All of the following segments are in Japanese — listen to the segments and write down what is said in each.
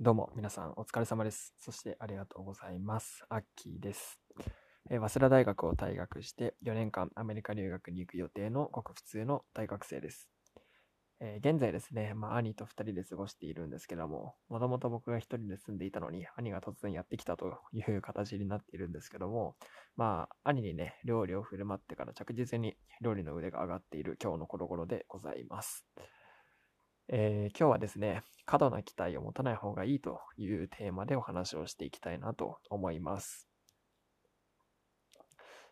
どうも皆さんお疲れ様です。そしてありがとうございます。アッキーです。えー早稲田大学を退学して4年間アメリカ留学に行く予定のごく普通の大学生です。えー現在ですね、まあ兄と2人で過ごしているんですけども、もともと僕が1人で住んでいたのに兄が突然やってきたという形になっているんですけども、まあ兄にね、料理を振る舞ってから着実に料理の腕が上がっている今日のこの頃でございます。えー今日はですね、過度な期待を持たない方がいいというテーマでお話をしていきたいなと思います。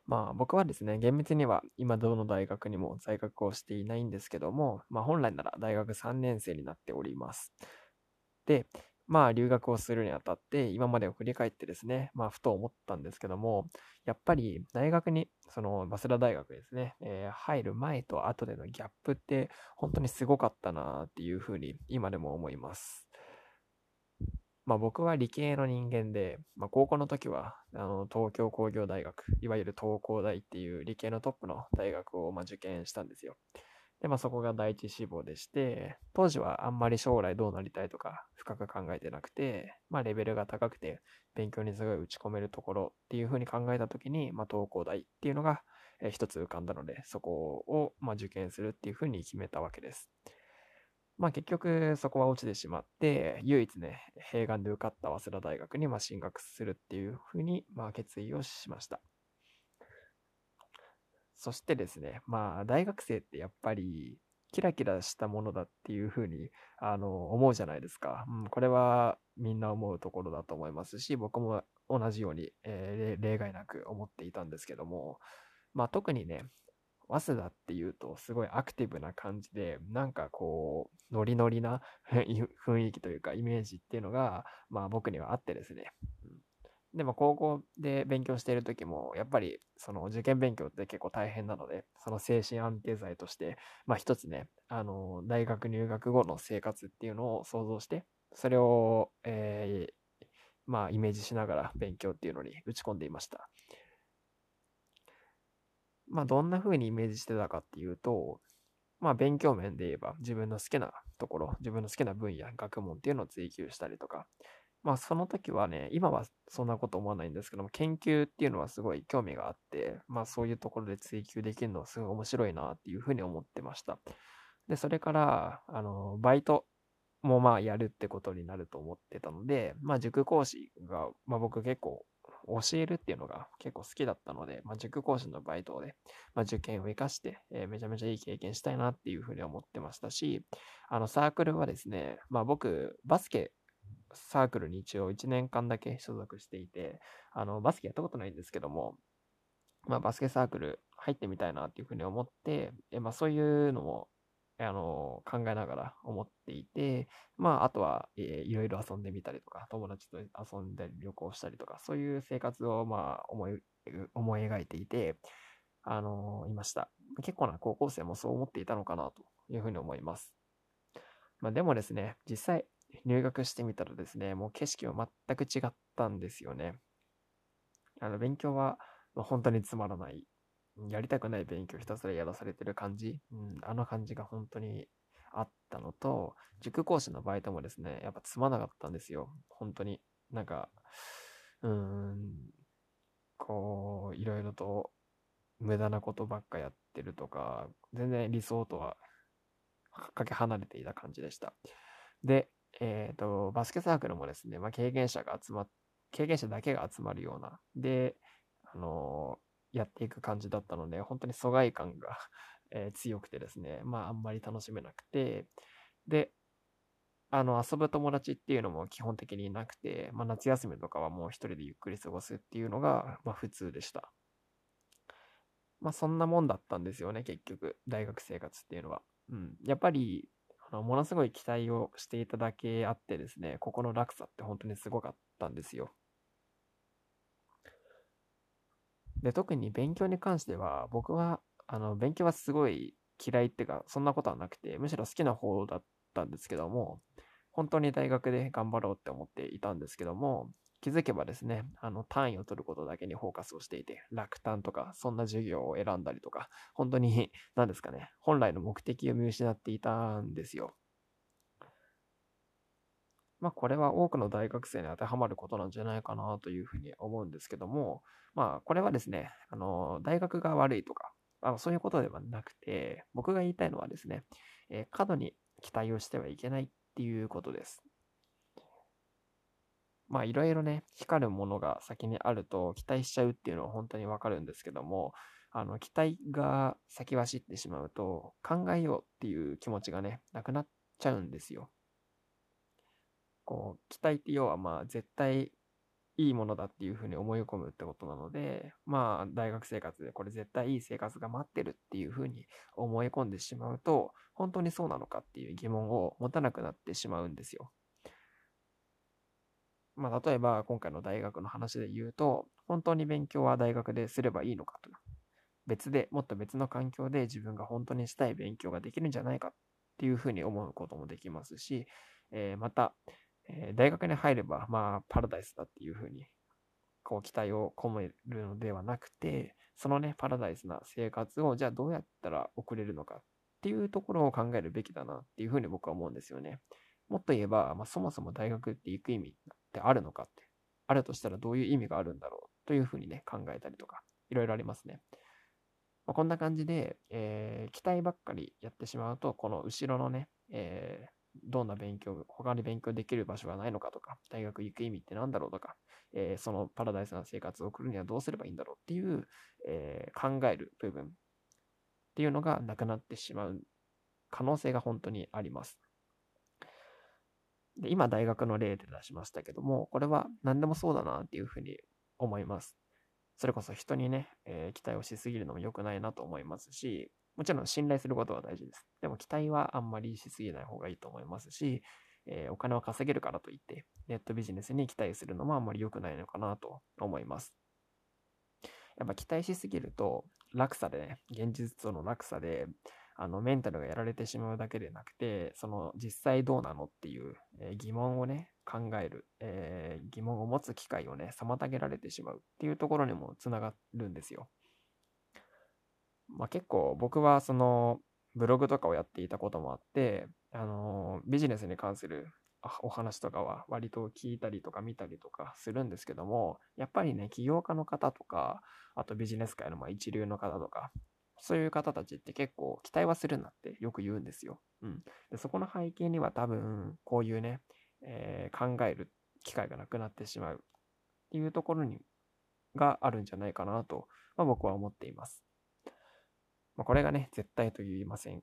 まあ僕はですね、厳密には今どの大学にも在学をしていないんですけども、まあ本来なら大学3年生になっております。で、まあ留学をするにあたって今までを振り返ってですね、まあふと思ったんですけども、やっぱり大学に、その早稲田大学ですね、えー入る前と後でのギャップって本当にすごかったなっていうふうに今でも思います。まあ僕は理系の人間で、まあ高校の時はあの東京工業大学、いわゆる東工大っていう理系のトップの大学をまあ受験したんですよ。で、まあそこが第一志望でして、当時はあんまり将来どうなりたいとか深く考えてなくて、まあレベルが高くて勉強にすごい打ち込めるところっていうふうに考えた時に、まあ東工大っていうのが一つ浮かんだので、そこを、まあ、受験するっていうふうに決めたわけです。まあ結局そこは落ちてしまって、唯一ね、併願で受かった早稲田大学にまあ進学するっていうふうにまあ決意をしました。そしてですね、まあ大学生ってやっぱりキラキラしたものだっていうふうにあの思うじゃないですか。うん、これはみんな思うところだと思いますし、僕も同じように、えー例外なく思っていたんですけども、まあ特にね、早稲田っていうとすごいアクティブな感じで、なんかこう、ノリノリな雰囲気というかイメージっていうのが、まあ僕にはあってですね。でも高校で勉強している時も、やっぱりその受験勉強って結構大変なので、その精神安定剤として、まあ一つね、あの、大学入学後の生活っていうのを想像して、それを、えーまあイメージしながら勉強っていうのに打ち込んでいました。まあ、どんな風にイメージしてたかっていうと、まあ、勉強面で言えば、自分の好きなところ、自分の好きな分野、学問っていうのを追求したりとか、まあ、その時はね、今はそんなこと思わないんですけども、研究っていうのはすごい興味があって、まあ、そういうところで追求できるのはすごい面白いなっていうふうに思ってました。で、それから、あの、バイトもまあ、やるってことになると思ってたので、まあ、塾講師が、まあ、僕結構、教えるっていうのが結構好きだったので、まあ、塾講師のバイトで、まあ、受験を活かして、えーめちゃめちゃいい経験したいなっていうふうに思ってましたし、あのサークルはですね、まあ僕、バスケサークルに一応1年間だけ所属していて、あのバスケやったことないんですけども、まあバスケサークル入ってみたいなっていうふうに思って、えまあそういうのも、あの考えながら思っていて、まああとは、えーいろいろ遊んでみたりとか、友達と遊んで旅行したりとか、そういう生活をまあ思い、思い描いていて、あのいました。結構な高校生もそう思っていたのかなというふうに思います。まあでもですね、実際入学してみたらですね、もう景色は全く違ったんですよね。あの勉強は本当につまらない。やりたくない勉強ひたすらやらされてる感じ、うん、あの感じが本当にあったのと、塾講師のバイトもですね、やっぱつまなかったんですよ。本当に。なんか、うーん、こう、いろいろと無駄なことばっかやってるとか、全然理想とはかけ離れていた感じでした。で、えっ、と、バスケサークルもですね、まあ、経験者が集まっ、経験者だけが集まるような、で、あのーやっていく感じだったので、本当に疎外感が、え強くてですね、まあ、あんまり楽しめなくて、で、あの、遊ぶ友達っていうのも基本的になくて、まあ、夏休みとかはもう一人でゆっくり過ごすっていうのが、まあ、普通でした。まあ、そんなもんだったんですよね、結局、大学生活っていうのは。うん。やっぱり、あ、ものすごい期待をしていただけあってですね、ここの落差って本当にすごかったんですよ。で、特に勉強に関しては、僕は、あの、勉強はすごい嫌いっていうか、そんなことはなくて、むしろ好きな方だったんですけども、本当に大学で頑張ろうって思っていたんですけども、気づけばですね、あの、単位を取ることだけにフォーカスをしていて、落単とか、そんな授業を選んだりとか、本当に、何ですかね、本来の目的を見失っていたんですよ。ままあ、これは多くの大学生に当てはまることなんじゃないかなというふうに思うんですけども、まあ、これはですね、あの、大学が悪いとか、あのそういうことではなくて、僕が言いたいのはですね、えー、過度に期待をしてはいけないっていうことです。まあいろいろね、光るものが先にあると期待しちゃうっていうのは本当にわかるんですけども、あの、期待が先走ってしまうと考えようっていう気持ちがね、なくなっちゃうんですよ。こう、期待って要はまあ絶対いいものだっていうふうに思い込むってことなので、まあ大学生活でこれ絶対いい生活が待ってるっていうふうに思い込んでしまうと、本当にそうなのかっていう疑問を持たなくなってしまうんですよ。まあ例えば今回の大学の話で言うと、本当に勉強は大学ですればいいのかと。別で、もっと別の環境で自分が本当にしたい勉強ができるんじゃないかっていうふうに思うこともできますし、えー、また、えー、大学に入れば、まあ、パラダイスだっていうふうに、こう、期待を込めるのではなくて、そのね、パラダイスな生活を、じゃあどうやったら送れるのかっていうところを考えるべきだなっていうふうに僕は思うんですよね。もっと言えば、まあ、そもそも大学って行く意味っってあるのかって、あるとしたらどういう意味があるんだろうというふうにね、考えたりとか、いろいろありますね。まあ、こんな感じで、えー、期待ばっかりやってしまうと、この後ろのね、えどんな勉強、他に勉強できる場所がないのかとか、大学行く意味って何だろうとか、えー、そのパラダイスな生活を送るにはどうすればいいんだろうっていう、えー、考える部分っていうのがなくなってしまう可能性が本当にあります。で今、大学の例で出しましたけども、これは何でもそうだなっていうふうに思います。それこそ人にね、えー、期待をしすぎるのも良くないなと思いますし、もちろん信頼することは大事です。でも期待はあんまりしすぎない方がいいと思いますし、えー、お金を稼げるからといって、ネットビジネスに期待するのもあんまり良くないのかなと思います。やっぱ期待しすぎると、落差でね、現実との落差で、あの、メンタルがやられてしまうだけでなくて、その、実際どうなのっていう、え、疑問をね、考える、えー、疑問を持つ機会をね、妨げられてしまうっていうところにもつながるんですよ。まあ、結構僕はそのブログとかをやっていたこともあって、あのビジネスに関するお話とかは割と聞いたりとか見たりとかするんですけども、やっぱりね、起業家の方とか、あとビジネス界のま一流の方とか、そういう方たちって結構期待はするなってよく言うんですよ。うん。で、そこの背景には多分、こういうね、えー、考える機会がなくなってしまうっていうところに、があるんじゃないかなと、まあ、僕は思っています。まあ、これがね、絶対と言いません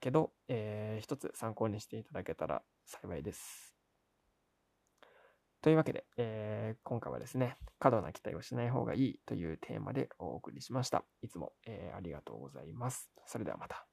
けど、えー、一つ参考にしていただけたら幸いです。というわけで、えー、今回はですね、過度な期待をしない方がいいというテーマでお送りしました。いつも、えー、ありがとうございます。それではまた。